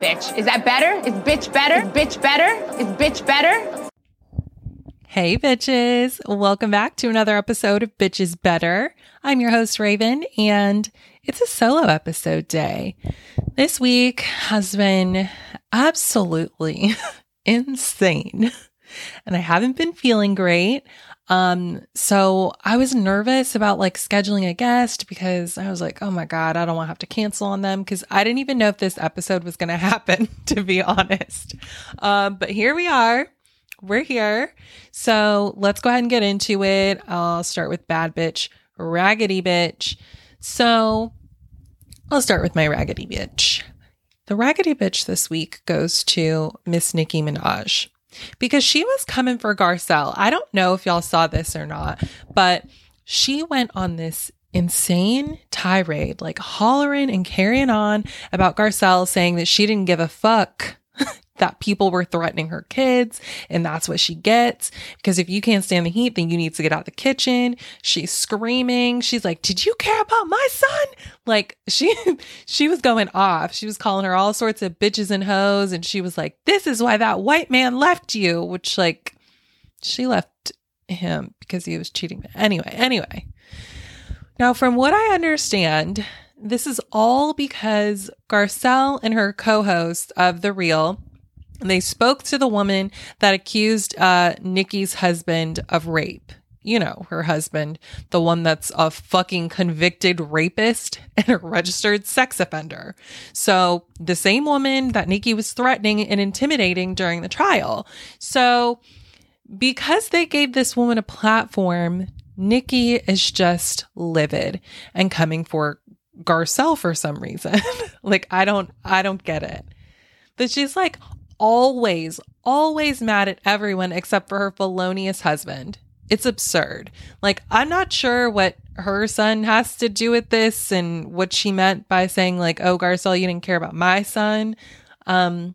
Bitch. Is that better? Is bitch better? Is bitch better? Is bitch better? Hey, bitches. Welcome back to another episode of Bitches Better. I'm your host, Raven, and it's a solo episode day. This week has been absolutely insane, and I haven't been feeling great. Um, so I was nervous about like scheduling a guest because I was like, oh my God, I don't want to have to cancel on them because I didn't even know if this episode was going to happen, to be honest. Um, but here we are. We're here. So let's go ahead and get into it. I'll start with bad bitch, raggedy bitch. So I'll start with my raggedy bitch. The raggedy bitch this week goes to Miss Nicki Minaj because she was coming for Garcelle. I don't know if y'all saw this or not, but she went on this insane tirade, like hollering and carrying on about Garcelle, saying that she didn't give a fuck that people were threatening her kids and that's what she gets. Because if you can't stand the heat then you need to get out the kitchen. She's screaming. She's like did you care about my son? Like she she was going off. She was calling her all sorts of bitches and hoes and she was like this is why that white man left you which like she left him because he was cheating. Anyway anyway. Now from what i understand this is all because Garcelle and her co-host of The Real they spoke to the woman that accused uh, Nicki's husband of rape. You know, her husband, the one that's a fucking convicted rapist and a registered sex offender. So, the same woman that Nicki was threatening and intimidating during the trial. So, because they gave this woman a platform, Nicki is just livid and coming for Garcelle for some reason. like I don't I don't get it. But she's like always, always mad at everyone except for her felonious husband. It's absurd. Like, I'm not sure what her son has to do with this and what she meant by saying, like, oh, Garcelle, you didn't care about my son. Um,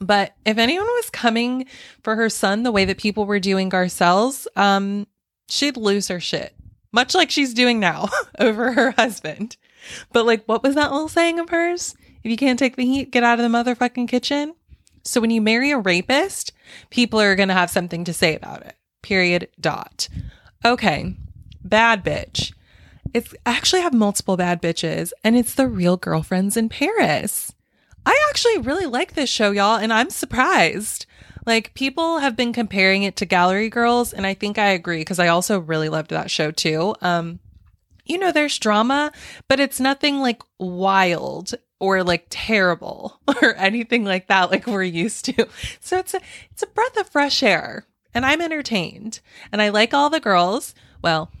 but if anyone was coming for her son the way that people were doing Garcelle's, um, she'd lose her shit, much like she's doing now over her husband. But, like, what was that little saying of hers? If you can't take the heat, get out of the motherfucking kitchen. So when you marry a rapist, people are going to have something to say about it. Period. Dot. Okay. Bad bitch. It's actually have multiple bad bitches and it's the real girlfriends in Paris. I actually really like this show, y'all, and I'm surprised. Like people have been comparing it to Gallery Girls, and I think I agree because I also really loved that show too. Um, you know, there's drama, but it's nothing like wild or like terrible or anything like that like we're used to. So it's a it's a breath of fresh air and I'm entertained and I like all the girls. Well,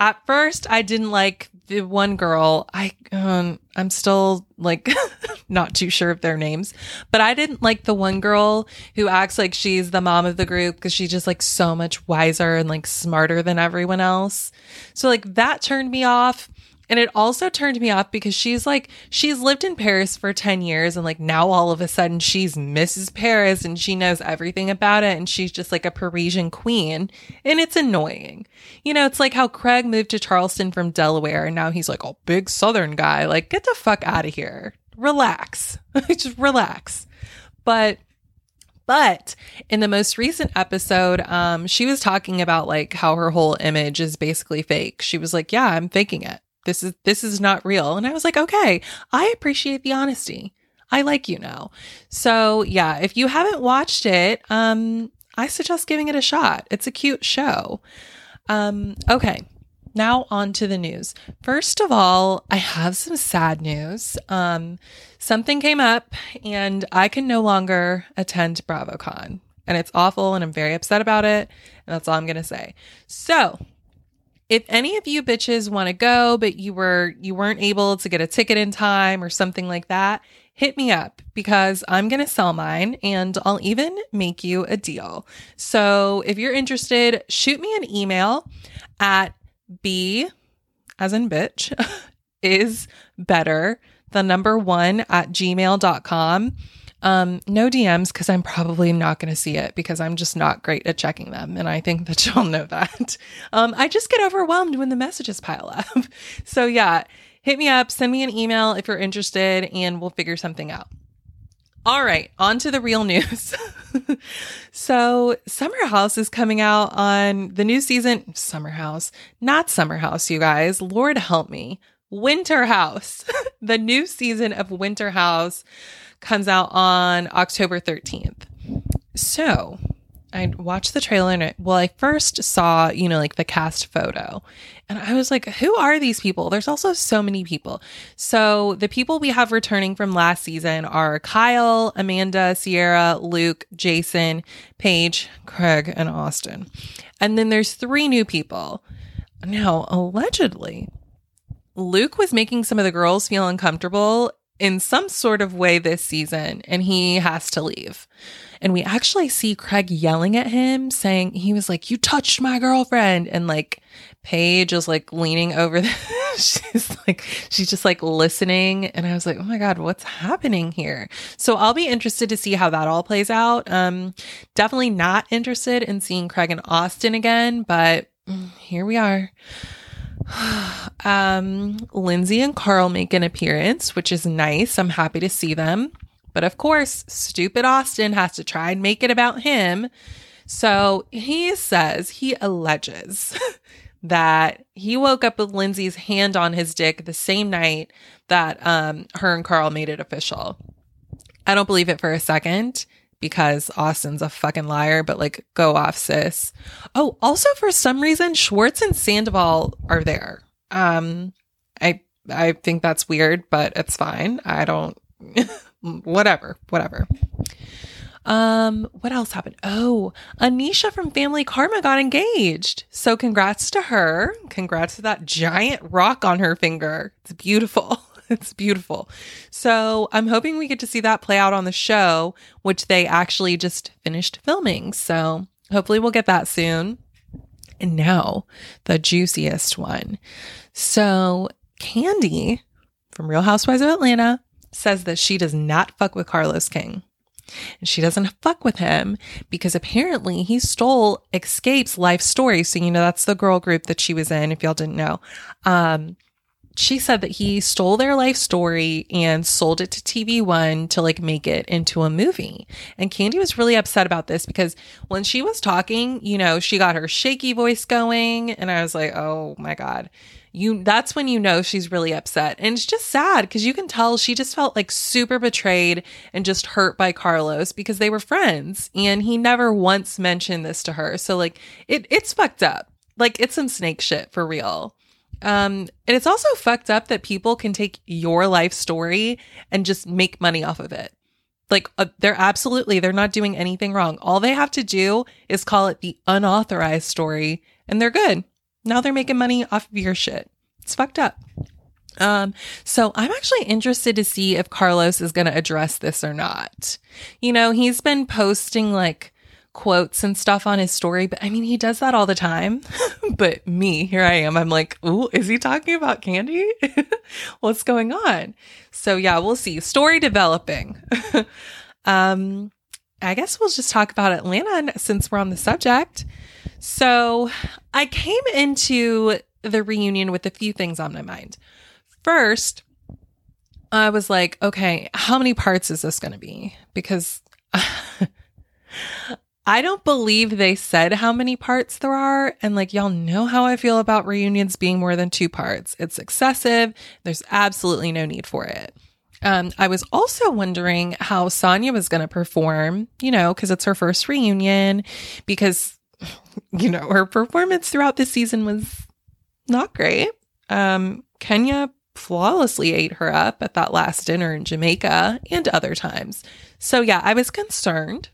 at first I didn't like the one girl. I um I'm still like not too sure of their names, but I didn't like the one girl who acts like she's the mom of the group because she's just like so much wiser and like smarter than everyone else. So like that turned me off. And it also turned me off because she's like, she's lived in Paris for 10 years and like now all of a sudden she's Mrs. Paris and she knows everything about it and she's just like a Parisian queen. And it's annoying. You know, it's like how Craig moved to Charleston from Delaware and now he's like a big Southern guy. Like, get the fuck out of here. Relax. just relax. But but in the most recent episode, um, she was talking about like how her whole image is basically fake. She was like, "Yeah, I'm faking it." This is this is not real. And I was like, okay, I appreciate the honesty. I like you now. So yeah, if you haven't watched it, um, I suggest giving it a shot. It's a cute show. Um, okay. Now on to the news. First of all, I have some sad news. Um, something came up and I can no longer attend BravoCon. And it's awful and I'm very upset about it. And that's all I'm going to say. So, if any of you bitches want to go but you were you weren't able to get a ticket in time or something like that hit me up because i'm going to sell mine and i'll even make you a deal. So if you're interested shoot me an email at b as in bitch is better the number one at gmail.com um, no DMs because I'm probably not going to see it because I'm just not great at checking them. And I think that y'all know that. Um, I just get overwhelmed when the messages pile up. so, yeah, hit me up, send me an email if you're interested, and we'll figure something out. All right, on to the real news. so, Summer House is coming out on the new season. Summer House, not Summer House, you guys. Lord help me. Winter House. the new season of Winter House comes out on October 13th. So, I watched the trailer and it, well, I first saw, you know, like the cast photo. And I was like, who are these people? There's also so many people. So the people we have returning from last season are Kyle, Amanda, Ciara, Luke, Jason, Paige, Craig, and Austen. And then there's three new people. Now, allegedly, Luke was making some of the girls feel uncomfortable in some sort of way this season, and he has to leave. And we actually see Craig yelling at him, saying, he was like, You touched my girlfriend. And like, Paige is like leaning over. The- she's like, she's just like listening. And I was like, Oh my God, what's happening here? So I'll be interested to see how that all plays out. Um, definitely not interested in seeing Craig and Austen again, but mm, here we are. um, Lindsay and Carl make an appearance, which is nice. I'm happy to see them. But of course, stupid Austen has to try and make it about him. So he says, he alleges that he woke up with Lindsay's hand on his dick the same night that um, her and Carl made it official. I don't believe it for a second because Austen's a fucking liar, but like, go off, sis. Oh, also for some reason, Schwartz and Sandoval are there. Um, I I think that's weird, but it's fine. I don't. whatever, whatever. Um, what else happened? Oh, Anisha from Family Karma got engaged. So congrats to her. Congrats to that giant rock on her finger. It's beautiful. It's beautiful. So I'm hoping we get to see that play out on the show, which they actually just finished filming. So hopefully we'll get that soon. And now the juiciest one. So Kandi from Real Housewives of Atlanta says that she does not fuck with Carlos King. And she doesn't fuck with him because apparently he stole Xscape's life story. So, you know, that's the girl group that she was in, if y'all didn't know. Um, she said that he stole their life story and sold it to TV One to like make it into a movie. And Kandi was really upset about this because when she was talking, you know, she got her shaky voice going. And I was like, oh my God. You that's when you know she's really upset. And it's just sad because you can tell she just felt like super betrayed and just hurt by Carlos because they were friends. And he never once mentioned this to her. So like it it's fucked up. Like it's some snake shit for real. Um, and it's also fucked up that people can take your life story and just make money off of it. Like uh, they're absolutely they're not doing anything wrong. All they have to do is call it the unauthorized story and they're good. Now they're making money off of your shit. It's fucked up. Um, so I'm actually interested to see if Carlos is going to address this or not. You know, he's been posting like quotes and stuff on his story, but I mean, he does that all the time. but me, here I am. I'm like, ooh, is he talking about Kandi? What's going on? So yeah, we'll see. Story developing. um, I guess we'll just talk about Atlanta since we're on the subject. So I came into the reunion with a few things on my mind. First, I was like, okay, how many parts is this going to be? Because I don't believe they said how many parts there are. And like, y'all know how I feel about reunions being more than two parts. It's excessive. There's absolutely no need for it. Um, I was also wondering how Sanya was going to perform, you know, because it's her first reunion, because, you know, her performance throughout the season was not great. Um, Kenya flawlessly ate her up at that last dinner in Jamaica and other times. So, yeah, I was concerned.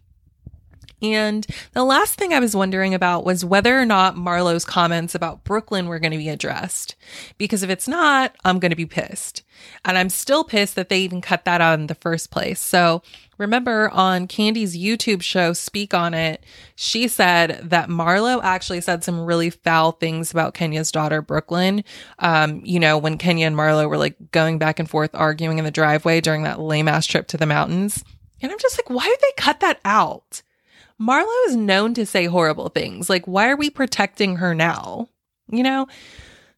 And the last thing I was wondering about was whether or not Marlo's comments about Brooklyn were going to be addressed. Because if it's not, I'm going to be pissed. And I'm still pissed that they even cut that out in the first place. So remember on Kandi's YouTube show, Speak on It, she said that Marlo actually said some really foul things about Kenya's daughter, Brooklyn. Um, you know, when Kenya and Marlo were like going back and forth arguing in the driveway during that lame ass trip to the mountains. And I'm just like, why did they cut that out? Marlo is known to say horrible things. Like, why are we protecting her now? You know?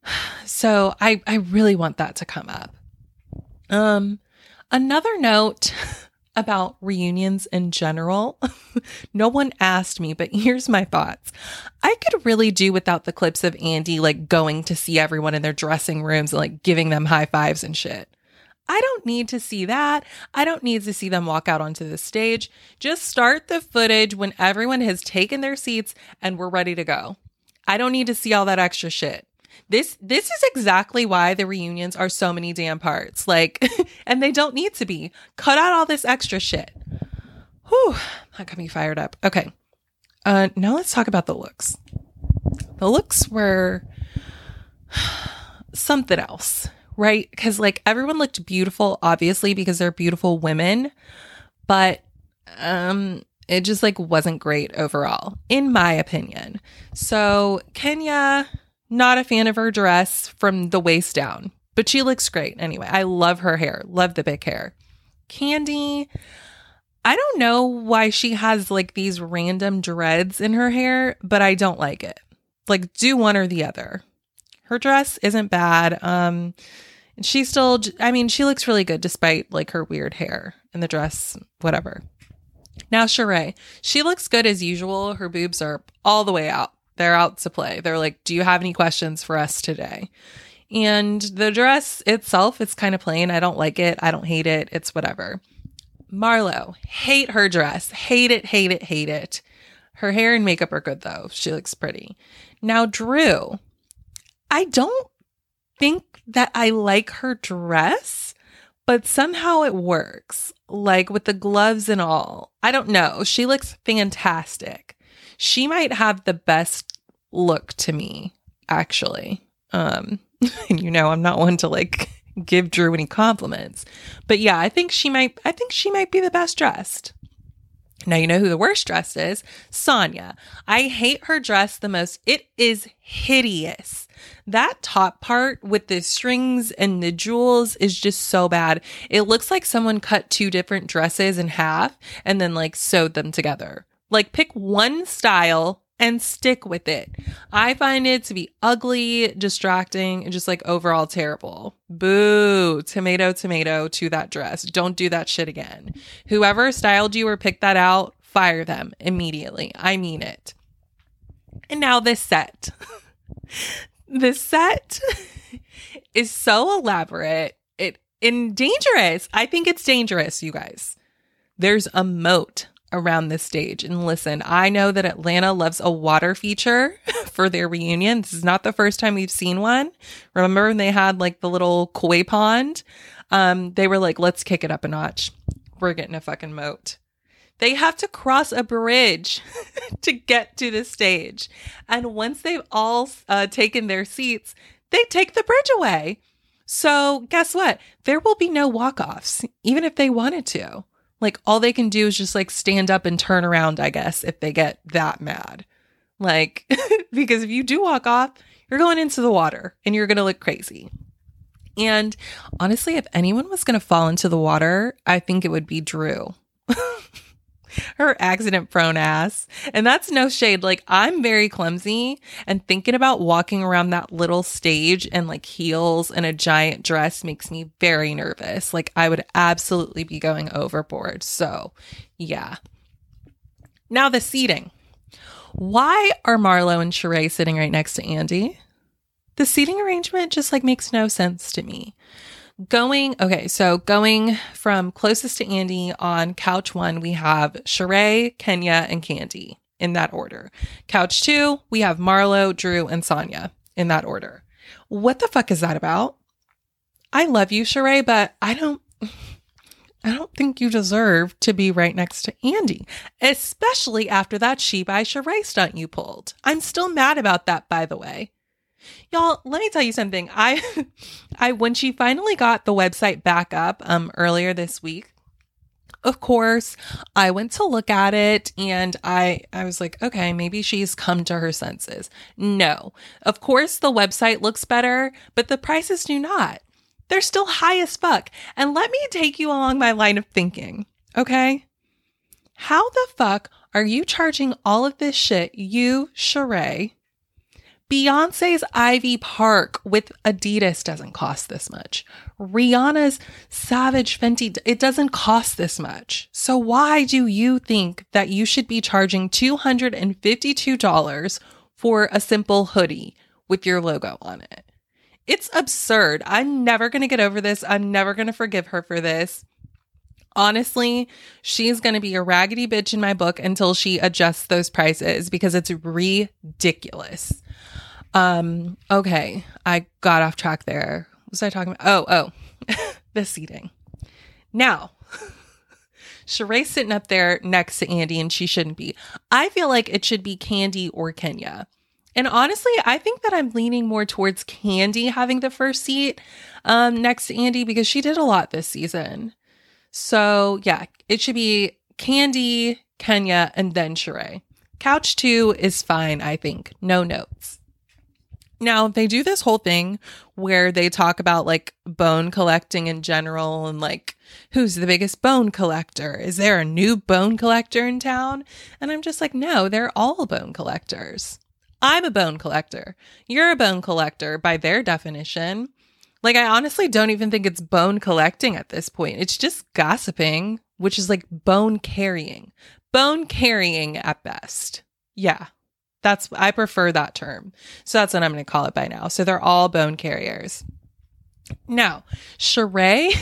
So I, I really want that to come up. Um, another note, about reunions in general. no one asked me, but here's my thoughts. I could really do without the clips of Andy like going to see everyone in their dressing rooms and like giving them high fives and shit. I don't need to see that. I don't need to see them walk out onto the stage. Just start the footage when everyone has taken their seats and we're ready to go. I don't need to see all that extra shit. This this is exactly why the reunions are so many damn parts. Like and they don't need to be. Cut out all this extra shit. Whew, that got me fired up. Okay. Uh now let's talk about the looks. The looks were something else right? Because like everyone looked beautiful, obviously, because they're beautiful women, but um, it just like wasn't great overall, in my opinion. So Kenya, not a fan of her dress from the waist down, but she looks great anyway. I love her hair, love the big hair. Kandi, I don't know why she has like these random dreads in her hair, but I don't like it. Like, do one or the other her dress isn't bad. Um, she still, I mean, she looks really good despite like her weird hair and the dress, whatever. Now, Sheree, she looks good as usual. Her boobs are all the way out. They're out to play. They're like, Do you have any questions for us today? And the dress itself, it's kind of plain. I don't like it. I don't hate it. It's whatever. Marlo, hate her dress. Hate it, hate it, hate it. Her hair and makeup are good though. She looks pretty. Now, Drew, I don't think that I like her dress, but somehow it works, like with the gloves and all. I don't know. She looks fantastic. She might have the best look to me, actually. Um, you know, I'm not one to like give Drew any compliments. But yeah, I think she might I think she might be the best dressed. Now, you know who the worst dressed is? Sanya. I hate her dress the most. It is hideous. That top part with the strings and the jewels is just so bad. It looks like someone cut two different dresses in half and then like sewed them together. Like pick one style and stick with it. I find it to be ugly, distracting, and just like overall terrible. Boo, tomato, tomato to that dress. Don't do that shit again. Whoever styled you or picked that out, fire them immediately. I mean it. And now this set. this set is so elaborate. It and dangerous. I think it's dangerous, you guys. There's a moat around this stage. And listen, I know that Atlanta loves a water feature for their reunion. This is not the first time we've seen one. Remember when they had like the little koi pond? Um, they were like, let's kick it up a notch. We're getting a fucking moat. They have to cross a bridge to get to the stage. And once they've all uh, taken their seats, they take the bridge away. So, guess what? There will be no walk offs, even if they wanted to. Like all they can do is just like stand up and turn around, I guess, if they get that mad. Like, because if you do walk off, you're going into the water and you're going to look crazy. And honestly, if anyone was going to fall into the water, I think it would be Drew. her accident prone ass. And that's no shade. Like, I'm very clumsy, and thinking about walking around that little stage and like heels and a giant dress makes me very nervous. Like, I would absolutely be going overboard. So, yeah. Now, the seating. Why are Marlo and Sheree sitting right next to Andy? The seating arrangement just like makes no sense to me. Going, okay, so going from closest to Andy on couch one, we have Sheree, Kenya, and Kandi in that order. Couch two, we have Marlo, Drew, and Sanya in that order. What the fuck is that about? I love you, Sheree, but I don't. I don't think you deserve to be right next to Andy, especially after that she by Sheree stunt you pulled. I'm still mad about that, by the way. Y'all, let me tell you something. I I when she finally got the website back up um earlier this week, of course, I went to look at it and I I was like, okay, maybe she's come to her senses. No. Of course the website looks better, but the prices do not. They're still high as fuck. And let me take you along my line of thinking, okay? How the fuck are you charging all of this shit, you, Sheree, Beyonce's Ivy Park with Adidas doesn't cost this much. Rihanna's Savage Fenty, it doesn't cost this much. So why do you think that you should be charging $252 for a simple hoodie with your logo on it? It's absurd. I'm never going to get over this. I'm never going to forgive her for this. Honestly, she's going to be a raggedy bitch in my book until she adjusts those prices because it's ridiculous. Um, okay, I got off track there. What was I talking about? Oh, oh, the seating. Now, Sheree's sitting up there next to Andy, and she shouldn't be. I feel like it should be Kandi or Kenya. And honestly, I think that I'm leaning more towards Kandi having the first seat um, next to Andy because she did a lot this season. So yeah, it should be Kandi, Kenya, and then Sheree. Couch two is fine, I think. No notes. Now, they do this whole thing where they talk about like bone collecting in general and like who's the biggest bone collector? Is there a new bone collector in town? And I'm just like, no, they're all bone collectors. I'm a bone collector. You're a bone collector by their definition. Like, I honestly don't even think it's bone collecting at this point. It's just gossiping, which is like bone carrying. Bone carrying at best. Yeah, that's, I prefer that term. So that's what I'm going to call it by now. So they're all bone carriers. Now, Sheree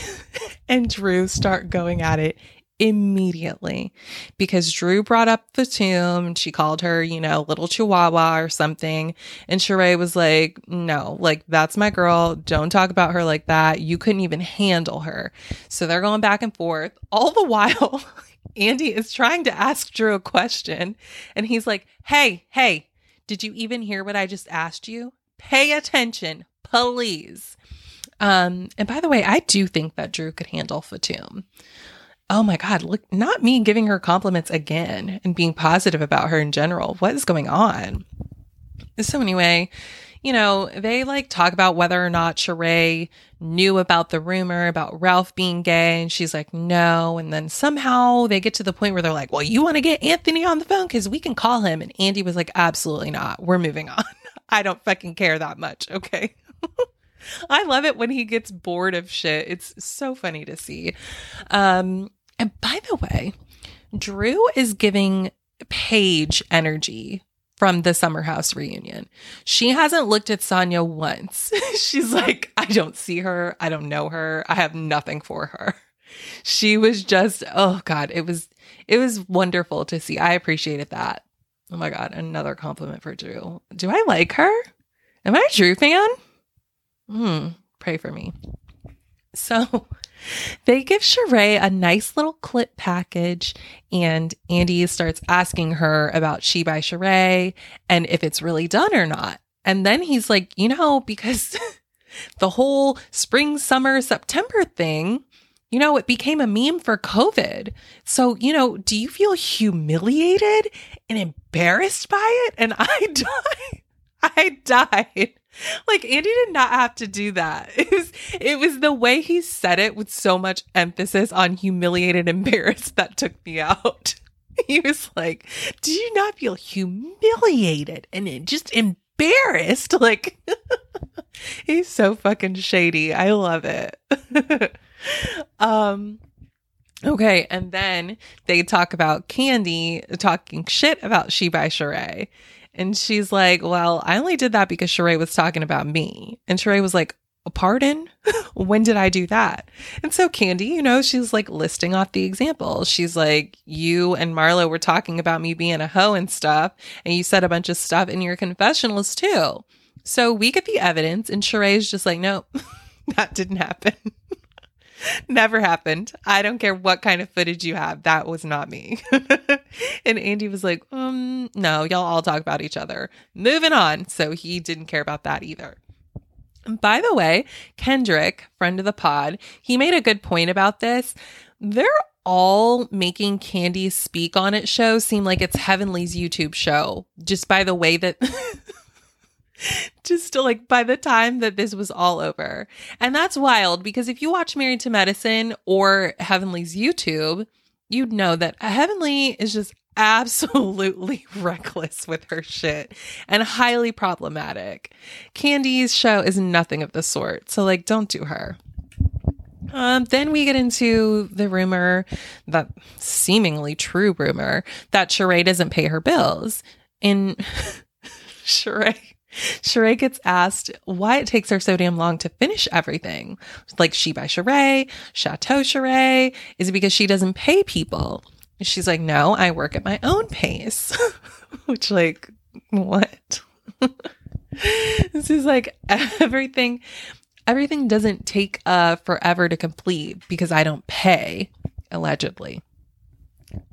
and Drew start going at it immediately because Drew brought up the tomb and she called her, you know, little chihuahua or something. And Sheree was like, no, like that's my girl. Don't talk about her like that. You couldn't even handle her. So they're going back and forth. All the while, Andy is trying to ask Drew a question and he's like, hey, hey, did you even hear what I just asked you? Pay attention, please. Um, and by the way, I do think that Drew could handle Fatum oh my God, look, not me giving her compliments again and being positive about her in general. What is going on? So, anyway, you know, they like talk about whether or not Sheree knew about the rumor about Ralph being gay. And she's like, no. And then somehow they get to the point where they're like, well, you want to get Anthony on the phone because we can call him. And Andy was like, absolutely not. We're moving on. I don't fucking care that much. Okay. I love it when he gets bored of shit. It's so funny to see. Um, and by the way, Drew is giving Paige energy from the summer house reunion. She hasn't looked at Sanya once. She's like, I don't see her. I don't know her. I have nothing for her. She was just, oh God, it was, it was wonderful to see. I appreciated that. Oh my God, another compliment for Drew. Do I like her? Am I a Drew fan? Hmm, pray for me. So they give Sheree a nice little clip package, and Andy starts asking her about She by Sheree and if it's really done or not. And then he's like, you know, because the whole spring, summer, September thing, you know, it became a meme for COVID. So, you know, do you feel humiliated and embarrassed by it? And I died. I died. Like Andy did not have to do that. It was it was the way he said it with so much emphasis on humiliated embarrassed that took me out. He was like, "Do you not feel humiliated and just embarrassed?" Like he's so fucking shady. I love it. um Okay, and then they talk about Kandi talking shit about She by Sheree. And she's like, Well, I only did that because Sheree was talking about me. And Sheree was like, A Pardon? when did I do that? And so Kandi, you know, she's like listing off the examples. She's like, You and Marlo were talking about me being a hoe and stuff, and you said a bunch of stuff in your confessionals too. So we get the evidence, and Sheree's just like, Nope, that didn't happen. Never happened. I don't care what kind of footage you have. That was not me. and Andy was like, um, no, y'all all talk about each other. Moving on. So he didn't care about that either. by the way, Kendrick, friend of the pod, he made a good point about this. They're all making Kandi speak on it show seem like it's Heavenly's YouTube show, just by the way that just to like by the time that this was all over. And that's wild because if you watch Married to Medicine or Heavenly's YouTube, you'd know that Heavenly is just absolutely reckless with her shit and highly problematic. Kandi's show is nothing of the sort. So, like, don't do her. Um, then we get into the rumor, that seemingly true rumor, that Sheree doesn't pay her bills. And Sheree, Sheree gets asked why it takes her so damn long to finish everything. Like She by Sheree, Chateau Sheree. Is it because she doesn't pay people? She's like, no, I work at my own pace. Which, like, what? this is like everything everything doesn't take uh forever to complete because I don't pay, allegedly.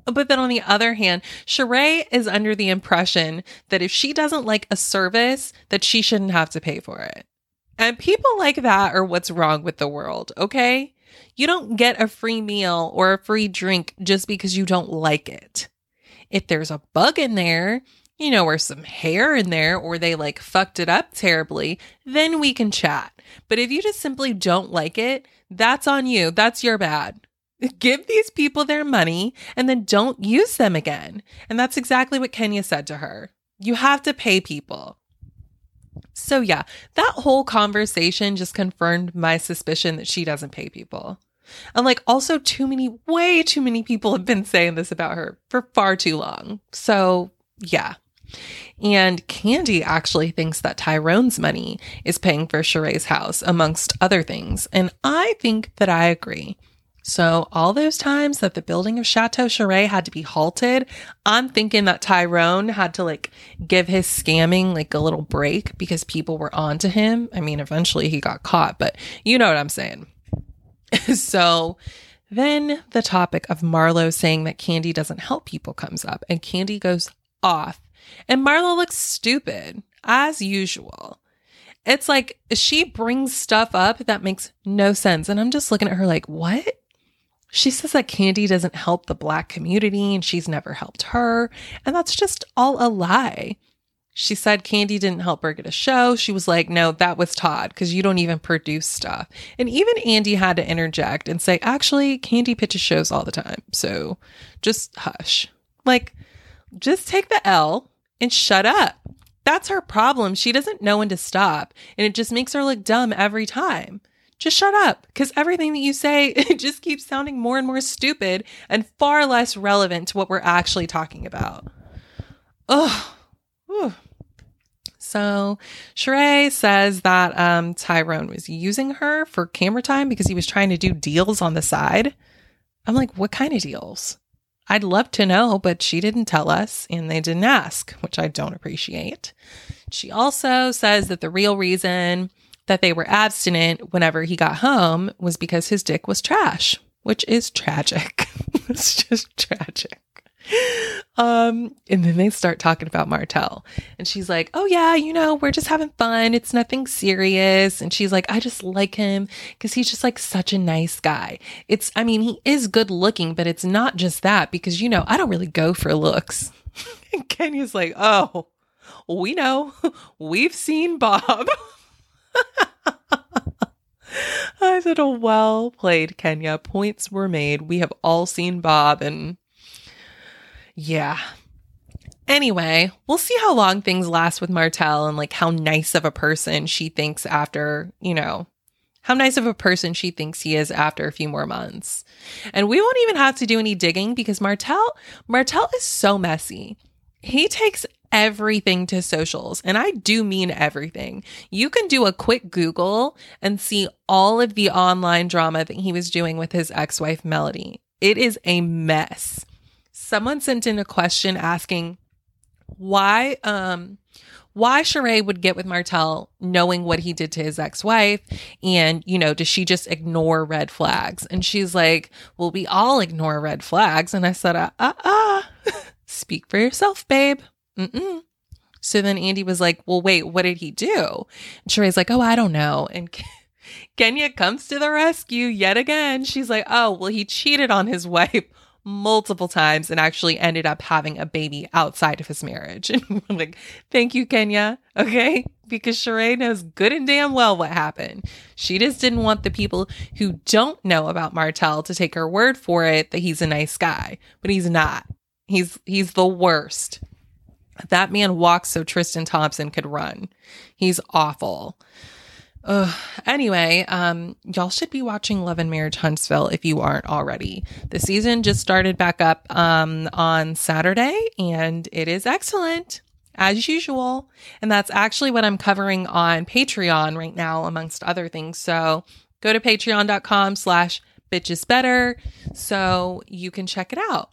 But then on the other hand, Sheree is under the impression that if she doesn't like a service, that she shouldn't have to pay for it. And people like that are what's wrong with the world, okay? You don't get a free meal or a free drink just because you don't like it. If there's a bug in there, you know, or some hair in there, or they like fucked it up terribly, then we can chat. But if you just simply don't like it, that's on you. That's your bad. Give these people their money and then don't use them again. And that's exactly what Kenya said to her. You have to pay people. So, yeah, that whole conversation just confirmed my suspicion that she doesn't pay people. And like, also, too many, way too many people have been saying this about her for far too long. So, yeah. And Kandi actually thinks that Tyrone's money is paying for Sheree's house, amongst other things. And I think that I agree. So, all those times that the building of Chateau Sheree had to be halted, I'm thinking that Tyrone had to like give his scamming like a little break because people were on to him. I mean, eventually he got caught, but you know what I'm saying. so, then the topic of Marlo saying that Kandi doesn't help people comes up, and Kandi goes off, and Marlo looks stupid as usual. It's like she brings stuff up that makes no sense. And I'm just looking at her like, what? She says that Kandi doesn't help the Black community and she's never helped her. And that's just all a lie. She said Kandi didn't help her get a show. She was like, no, that was Todd because you don't even produce stuff. And even Andy had to interject and say, actually, Kandi pitches shows all the time. So just hush. Like, just take the L and shut up. That's her problem. She doesn't know when to stop. And it just makes her look dumb every time just shut up because everything that you say just keeps sounding more and more stupid and far less relevant to what we're actually talking about. Oh, so Sheree says that um, Tyrone was using her for camera time because he was trying to do deals on the side. I'm like, what kind of deals? I'd love to know, but she didn't tell us and they didn't ask, which I don't appreciate. She also says that the real reason that they were abstinent whenever he got home was because his dick was trash, which is tragic. it's just tragic. Um, and then they start talking about Martell. And she's like, Oh, yeah, you know, we're just having fun. It's nothing serious. And she's like, I just like him because he's just like such a nice guy. It's, I mean, he is good looking, but it's not just that because, you know, I don't really go for looks. and Kenya's like, Oh, we know. We've seen Bob. I said, oh, well played, Kenya. Points were made. We have all seen Bob, and yeah. Anyway, we'll see how long things last with Martell and like how nice of a person she thinks after, you know, how nice of a person she thinks he is after a few more months. And we won't even have to do any digging because Martell, Martell is so messy. He takes everything to socials. And I do mean everything. You can do a quick Google and see all of the online drama that he was doing with his ex wife, Melody. It is a mess. Someone sent in a question asking why, um, why Sheree would get with Martell knowing what he did to his ex wife. And, you know, does she just ignore red flags? And she's like, well, we all ignore red flags. And I said, uh, uh, uh. speak for yourself, babe. Mm-mm. So then Andy was like, Well, wait, what did he do? And Sheree's like, Oh, I don't know. And Kenya comes to the rescue yet again. She's like, Oh, well, he cheated on his wife multiple times and actually ended up having a baby outside of his marriage. And we're like, thank you, Kenya. Okay. Because Sheree knows good and damn well what happened. She just didn't want the people who don't know about Martell to take her word for it that he's a nice guy, but he's not. He's he's the worst. That man walks so Tristan Thompson could run. He's awful. Uh, anyway, um, y'all should be watching Love and Marriage Huntsville if you aren't already. The season just started back up um, on Saturday, and it is excellent as usual. And that's actually what I'm covering on Patreon right now, amongst other things. So go to patreon.com slash bitches better so you can check it out.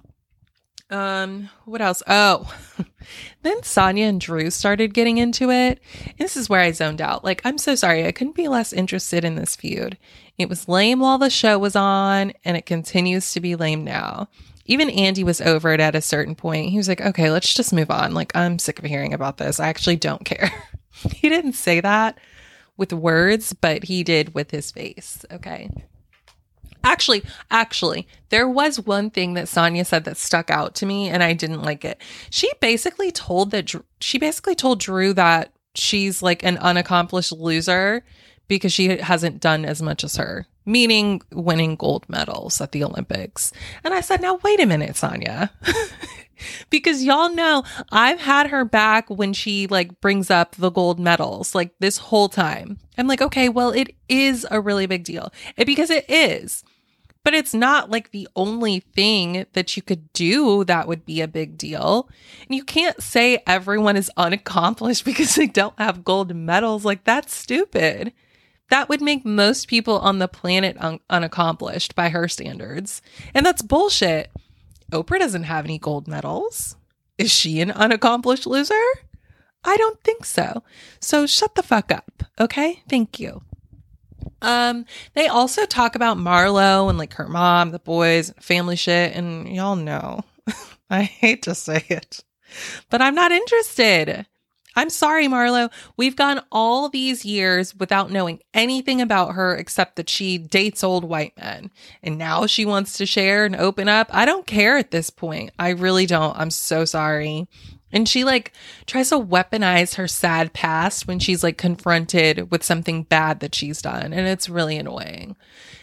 Um, what else? Oh, then Sanya and Drew started getting into it. This is where I zoned out. Like, I'm so sorry. I couldn't be less interested in this feud. It was lame while the show was on, and it continues to be lame now. Even Andy was over it at a certain point. He was like, okay, let's just move on. Like, I'm sick of hearing about this. I actually don't care. he didn't say that with words, but he did with his face. Okay. Actually, actually, there was one thing that Sanya said that stuck out to me and I didn't like it. She basically told that she basically told Drew that she's like an unaccomplished loser because she hasn't done as much as her, meaning winning gold medals at the Olympics. And I said, "Now wait a minute, Sanya." because y'all know I've had her back when she like brings up the gold medals like this whole time. I'm like, okay, well, it is a really big deal. And because it is but it's not like the only thing that you could do that would be a big deal. And you can't say everyone is unaccomplished because they don't have gold medals. Like, that's stupid. That would make most people on the planet un- unaccomplished by her standards. And that's bullshit. Oprah doesn't have any gold medals. Is she an unaccomplished loser? I don't think so. So shut the fuck up. Okay. Thank you. Um, they also talk about Marlo and like her mom, the boys, family shit, and y'all know. I hate to say it, but I'm not interested. I'm sorry, Marlo. We've gone all these years without knowing anything about her except that she dates old white men. And now she wants to share and open up. I don't care at this point. I really don't. I'm so sorry. And she like tries to weaponize her sad past when she's like confronted with something bad that she's done. And it's really annoying.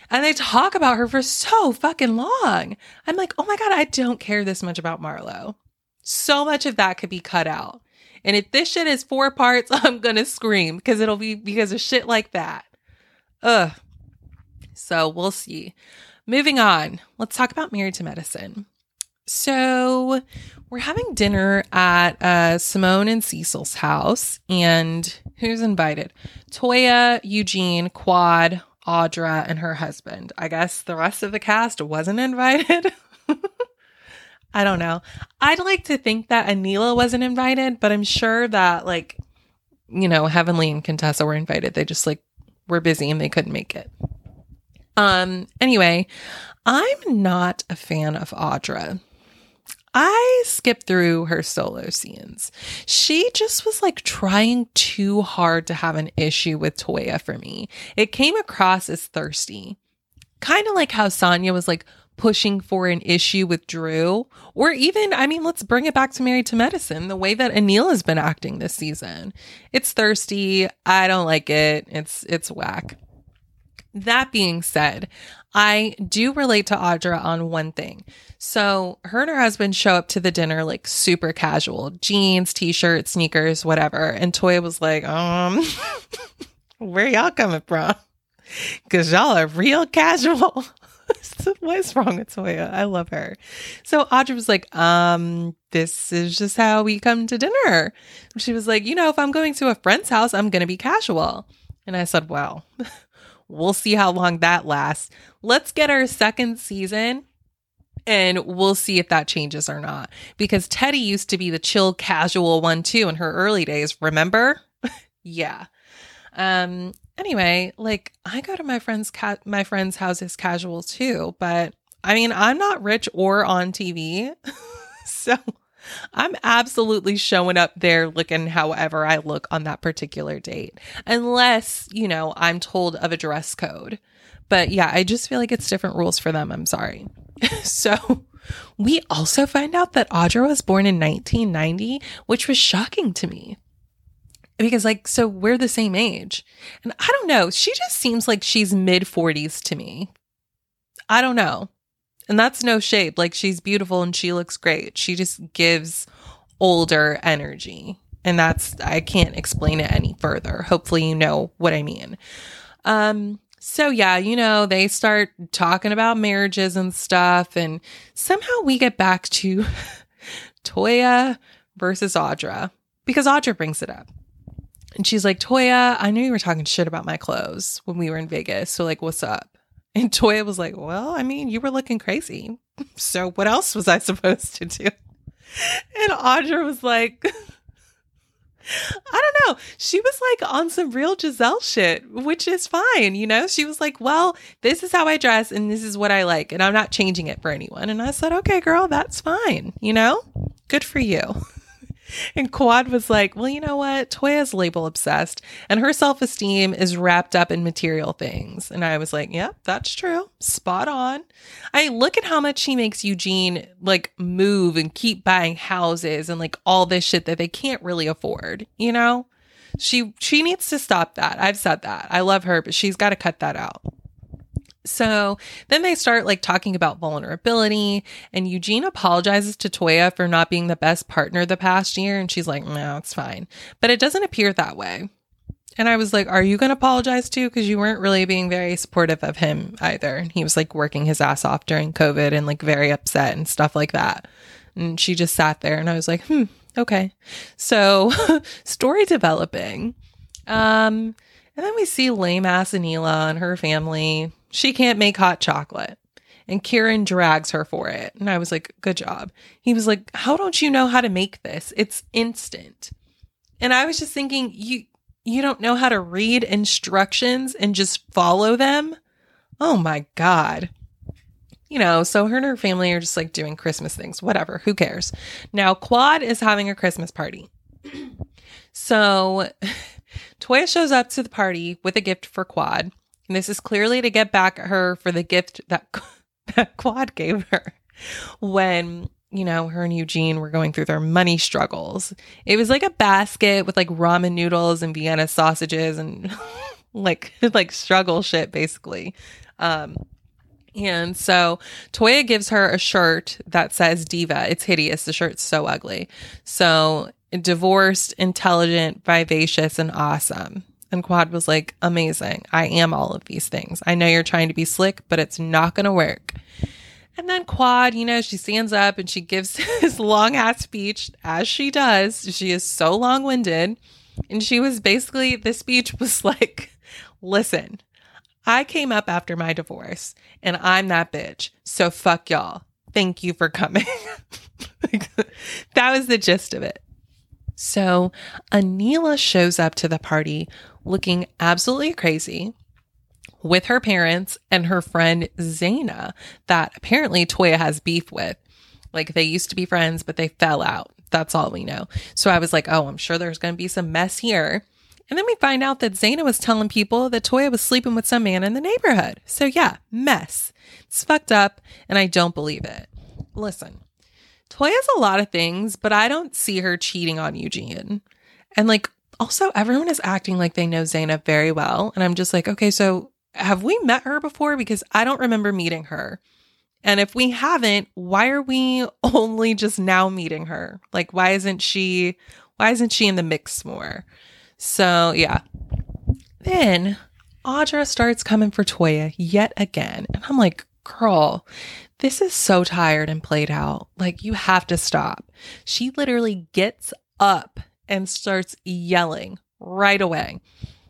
And they talk about her for so fucking long. I'm like, oh my God, I don't care this much about Marlo. So much of that could be cut out. And if this shit is four parts, I'm gonna scream because it'll be because of shit like that. Ugh. So we'll see. Moving on, let's talk about Married to Medicine. So we're having dinner at uh, Simone and Cecil's house, and who's invited? Toya, Eugene, Quad, Audra, and her husband. I guess the rest of the cast wasn't invited. I don't know. I'd like to think that Anila wasn't invited, but I'm sure that like, you know, Heavenly and Contessa were invited. They just like were busy and they couldn't make it. Um, anyway, I'm not a fan of Audra. I skipped through her solo scenes. She just was like trying too hard to have an issue with Toya for me. It came across as thirsty. Kind of like how Sanya was like pushing for an issue with Drew, or even, I mean, let's bring it back to Married to Medicine, the way that Anil has been acting this season. It's thirsty. I don't like it. It's it's whack. That being said, I do relate to Audra on one thing. So, her and her husband show up to the dinner like super casual jeans, t shirt, sneakers, whatever. And Toya was like, um, where y'all coming from? Because y'all are real casual. what is wrong with Toya? I love her. So Audra was like, um, this is just how we come to dinner. She was like, you know, if I'm going to a friend's house, I'm going to be casual. And I said, well, We'll see how long that lasts. Let's get our second season and we'll see if that changes or not. Because Teddy used to be the chill, casual one too in her early days. Remember? yeah. Um. Anyway, like I go to my friends' ca- my friends' houses casual too, but I mean I'm not rich or on TV, so I'm absolutely showing up there looking however I look on that particular date, unless, you know, I'm told of a dress code. But yeah, I just feel like it's different rules for them. I'm sorry. so We also find out that Audra was born in 1990, which was shocking to me. Because, like, so we're the same age. And I don't know. She just seems like she's mid 40s to me. I don't know. And that's no shade. Like, she's beautiful and she looks great. She just gives older energy. And that's, I can't explain it any further. Hopefully, you know what I mean. Um, so yeah, you know, they start talking about marriages and stuff, and somehow we get back to Toya versus Audra because Audra brings it up. And she's like, Toya, I knew you were talking shit about my clothes when we were in Vegas. So, like, what's up? And Toya was like, Well, I mean, you were looking crazy. So, what else was I supposed to do? And Audra was like, I don't know. She was like on some real Giselle shit, which is fine. You know, she was like, well, this is how I dress and this is what I like. And I'm not changing it for anyone. And I said, okay, girl, that's fine. You know, good for you. And Quad was like, well, you know what? Toya's label obsessed and her self esteem is wrapped up in material things. And I was like, yep, that's true. Spot on. I look at how much she makes Eugene like move and keep buying houses and like all this shit that they can't really afford, you know? She she needs to stop that. I've said that. I love her, but she's got to cut that out. So then they start like talking about vulnerability, and Eugene apologizes to Toya for not being the best partner the past year. And she's like, no, it's fine. But it doesn't appear that way. And I was like, Are you going to apologize too? Because you weren't really being very supportive of him either. And he was like working his ass off during COVID and like very upset and stuff like that. And she just sat there and I was like, Hmm, okay. So story developing. Um, and then we see lame ass Anila and her family she can't make hot chocolate. And Kiran drags her for it. And I was like, good job. He was like, how don't you know how to make this? It's instant. And I was just thinking, you you don't know how to read instructions and just follow them? Oh my God. You know, so her and her family are just like doing Christmas things, whatever, who cares? Now, Quad is having a Christmas party. so Toya shows up to the party with a gift for Quad. And this is clearly to get back at her for the gift that, that Quad gave her when, you know, her and Eugene were going through their money struggles. It was like a basket with like ramen noodles and Vienna sausages and like like struggle shit basically. Um and so Toya gives her a shirt that says Diva. It's hideous. The shirt's so ugly. So divorced, intelligent, vivacious, and awesome. And Quad was like, amazing. I am all of these things. I know you're trying to be slick, but it's not going to work. And then Quad, you know, she stands up and she gives this long ass speech, as she does. She is so long winded. And she was basically, the speech was like, listen, I came up after my divorce and I'm that bitch. So fuck y'all. Thank you for coming. that was the gist of it. So Anila shows up to the party looking absolutely crazy with her parents and her friend Zaina that apparently Toya has beef with. Like they used to be friends, but they fell out. That's all we know. So I was like, oh, I'm sure there's going to be some mess here. And then we find out that Zaina was telling people that Toya was sleeping with some man in the neighborhood. So yeah, mess. It's fucked up, and I don't believe it. Listen, Toya's a lot of things, but I don't see her cheating on Eugene. And like, also, everyone is acting like they know Zainab very well. And I'm just like, okay, so have we met her before? Because I don't remember meeting her. And if we haven't, why are we only just now meeting her? Like, why isn't she, why isn't she in the mix more? So, yeah. Then Audra starts coming for Toya yet again. And I'm like, girl, this is so tired and played out. Like, you have to stop. She literally gets up and starts yelling right away.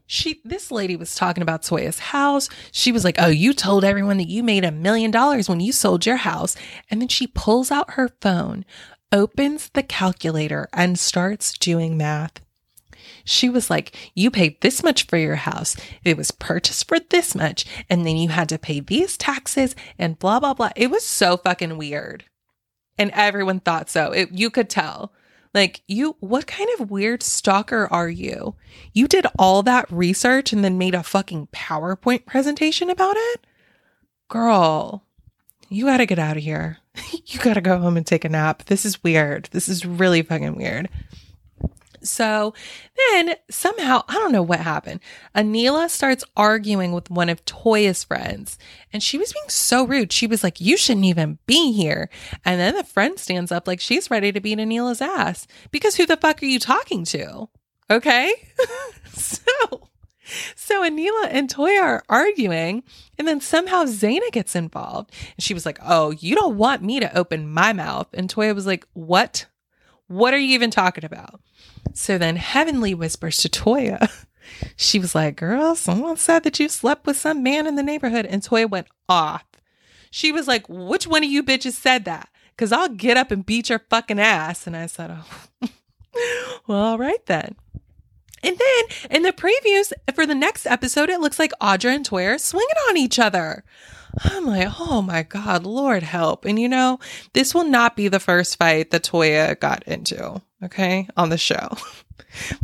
She this lady was talking about Toya's house. She was like, "Oh, you told everyone that you made a million dollars when you sold your house." And then she pulls out her phone, opens the calculator and starts doing math. She was like, You paid this much for your house. It was purchased for this much. And then you had to pay these taxes and blah, blah, blah. It was so fucking weird. And everyone thought so. It, you could tell. Like, you, what kind of weird stalker are you? You did all that research and then made a fucking PowerPoint presentation about it? Girl, you gotta get out of here. you gotta go home and take a nap. This is weird. This is really fucking weird. So then somehow, I don't know what happened. Anila starts arguing with one of Toya's friends, and she was being so rude. She was like, You shouldn't even be here. And then the friend stands up like she's ready to beat Anila's ass because who the fuck are you talking to? Okay. so. So Anila and Toya are arguing, and then somehow Zaina gets involved. And she was like, Oh, you don't want me to open my mouth. And Toya was like, What? What are you even talking about? So then Heavenly whispers to Toya. She was like, Girl, someone said that you slept with some man in the neighborhood. And Toya went off. She was like, Which one of you bitches said that? Because I'll get up and beat your fucking ass. And I said, Oh, well, all right then. And then in the previews for the next episode, it looks like Audra and Toya are swinging on each other. I'm like, oh my God, Lord help. And you know, this will not be the first fight that Toya got into, okay, on the show.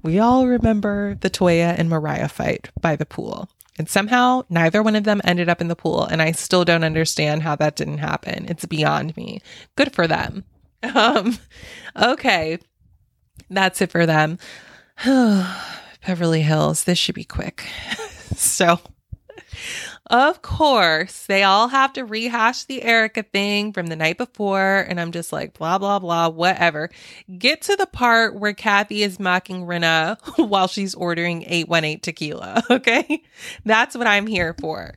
We all remember the Toya and Mariah fight by the pool. And somehow neither one of them ended up in the pool. And I still don't understand how that didn't happen. It's beyond me. Good for them. Um, okay. That's it for them. Beverly Hills, this should be quick. so of course, they all have to rehash the Erica thing from the night before. And I'm just like, blah, blah, blah, whatever. Get to the part where Kathy is mocking Rinna while she's ordering 818 tequila. Okay. That's what I'm here for.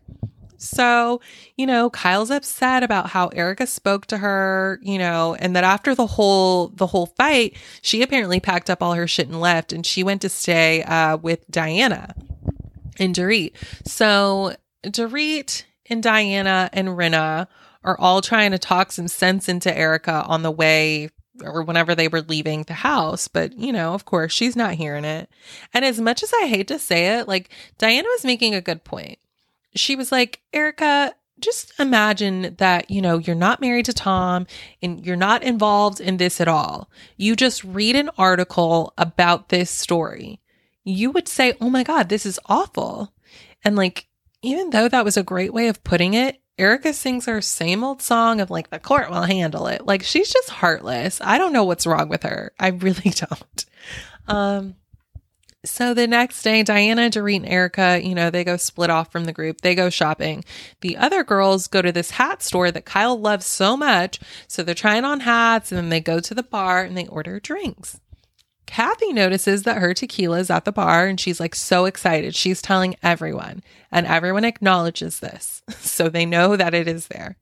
So, you know, Kyle's upset about how Erica spoke to her, you know, and that after the whole the whole fight, she apparently packed up all her shit and left and she went to stay uh, with Diana and Dorit. So Dorit and Diana and Rinna are all trying to talk some sense into Erica on the way or whenever they were leaving the house. But, you know, of course, she's not hearing it. And as much as I hate to say it, like Diana was making a good point. She was like, Erica, just imagine that, you know, you're not married to Tom and you're not involved in this at all. You just read an article about this story. You would say, oh my God, this is awful. And like, even though that was a great way of putting it, Erica sings her same old song of like, the court will handle it. Like, she's just heartless. I don't know what's wrong with her. I really don't. Um, so the next day, Diana, Dorit, and Erica, you know, they go split off from the group. They go shopping. The other girls go to this hat store that Kyle loves so much. So they're trying on hats and then they go to the bar and they order drinks. Kathy notices that her tequila is at the bar and she's like so excited. She's telling everyone, and everyone acknowledges this. So they know that it is there.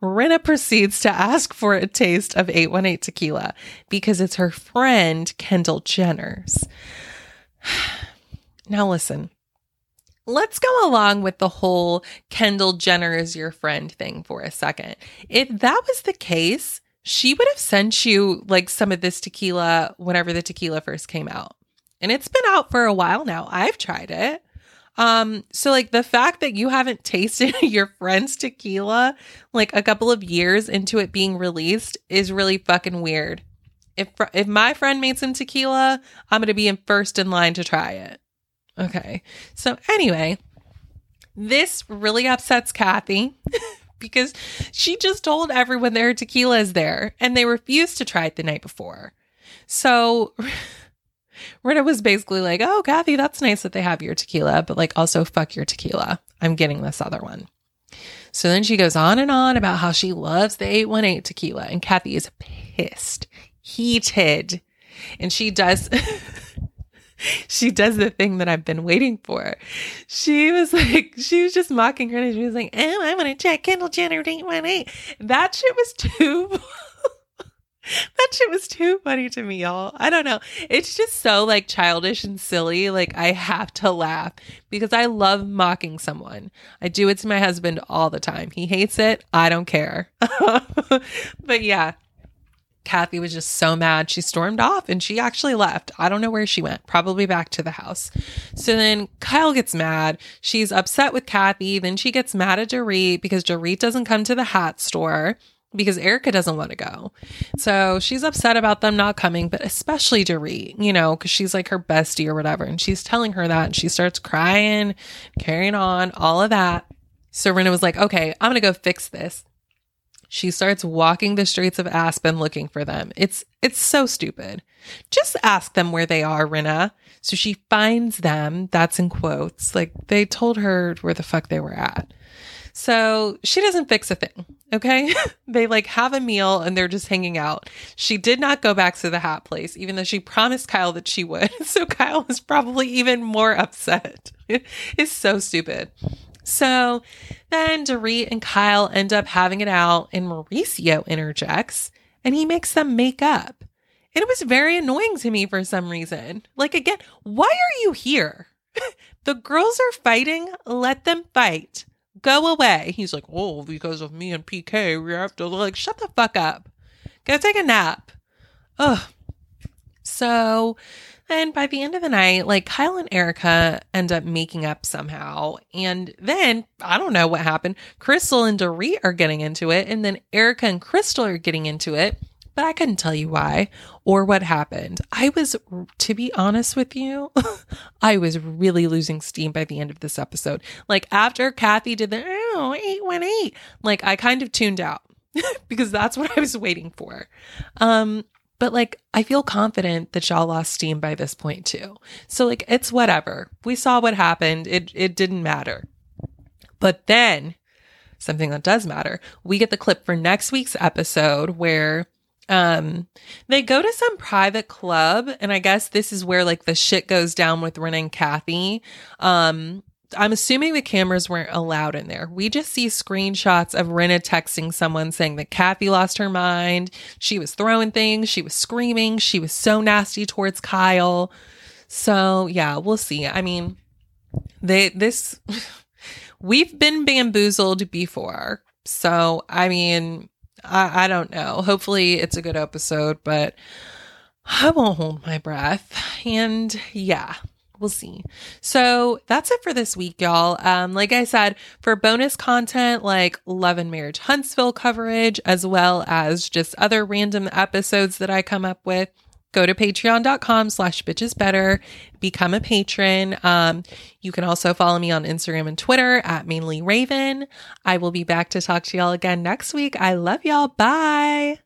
Rinna proceeds to ask for a taste of 818 tequila because it's her friend Kendall Jenner's. Now, listen, let's go along with the whole Kendall Jenner is your friend thing for a second. If that was the case, she would have sent you like some of this tequila whenever the tequila first came out. And it's been out for a while now. I've tried it. Um, so like the fact that you haven't tasted your friend's tequila like a couple of years into it being released is really fucking weird. If if my friend made some tequila, I'm going to be in first in line to try it. Okay. So anyway, this really upsets Kathy because she just told everyone their tequila is there and they refused to try it the night before. So Rinna was basically like, Oh, Kathy, that's nice that they have your tequila, but like also fuck your tequila. I'm getting this other one. So then she goes on and on about how she loves the 818 tequila, and Kathy is pissed, heated. And she does she does the thing that I've been waiting for. She was like, she was just mocking her and she was like, oh, I want to check Kendall Jenner 818. That shit was too. that shit was too funny to me, y'all. I don't know. It's just so like childish and silly. Like I have to laugh because I love mocking someone. I do it to my husband all the time. He hates it. I don't care. but yeah, Kathy was just so mad. She stormed off and she actually left. I don't know where she went, probably back to the house. So then Kyle gets mad. She's upset with Kathy. Then she gets mad at Dorit because Dorit doesn't come to the hat store because Erica doesn't want to go. So she's upset about them not coming, but especially Dorit, you know, because she's like her bestie or whatever. And she's telling her that and she starts crying, carrying on, all of that. So Rinna was like, okay, I'm going to go fix this. She starts walking the streets of Aspen looking for them. It's it's so stupid. Just ask them where they are, Rinna. So she finds them. That's in quotes. Like they told her where the fuck they were at. So she doesn't fix a thing. Okay. they like have a meal and they're just hanging out. She did not go back to the hat place, even though she promised Kyle that she would. So Kyle is probably even more upset. it's so stupid. So then Dorit and Kyle end up having it out, and Mauricio interjects and he makes them make up. And it was very annoying to me for some reason. Like, again, why are you here? the girls are fighting. Let them fight. Go away. He's like, oh, because of me and PK, we have to, like, shut the fuck up. Go take a nap. Ugh. So then by the end of the night, like Kyle and Erica end up making up somehow. And then I don't know what happened. Crystal and Dorit are getting into it. And then Erica and Crystal are getting into it. But I couldn't tell you why or what happened. I was, to be honest with you, I was really losing steam by the end of this episode. Like after Kathy did the oh, 818, like I kind of tuned out because that's what I was waiting for. Um, but like, I feel confident that y'all lost steam by this point too. So like, it's whatever. We saw what happened. It, it didn't matter. But then something that does matter, we get the clip for next week's episode where um they go to some private club and i guess this is where like the shit goes down with Ren and kathy um I'm assuming the cameras weren't allowed in there. We just see screenshots of Rinna texting someone saying that Kathy lost her mind. She was throwing things. She was screaming. She was so nasty towards Kyle. So yeah, we'll see. I mean, they, this, we've been bamboozled before. So, I mean, I, I don't know. Hopefully it's a good episode, but I won't hold my breath. And yeah, we'll see. So that's it for this week, y'all. Um, like I said, for bonus content like Love and Marriage Huntsville coverage, as well as just other random episodes that I come up with, go to patreon.com slash bitches better become a patron. Um, you can also follow me on instagram and twitter at mainly raven. I will be back to talk to y'all again next week. I love y'all. Bye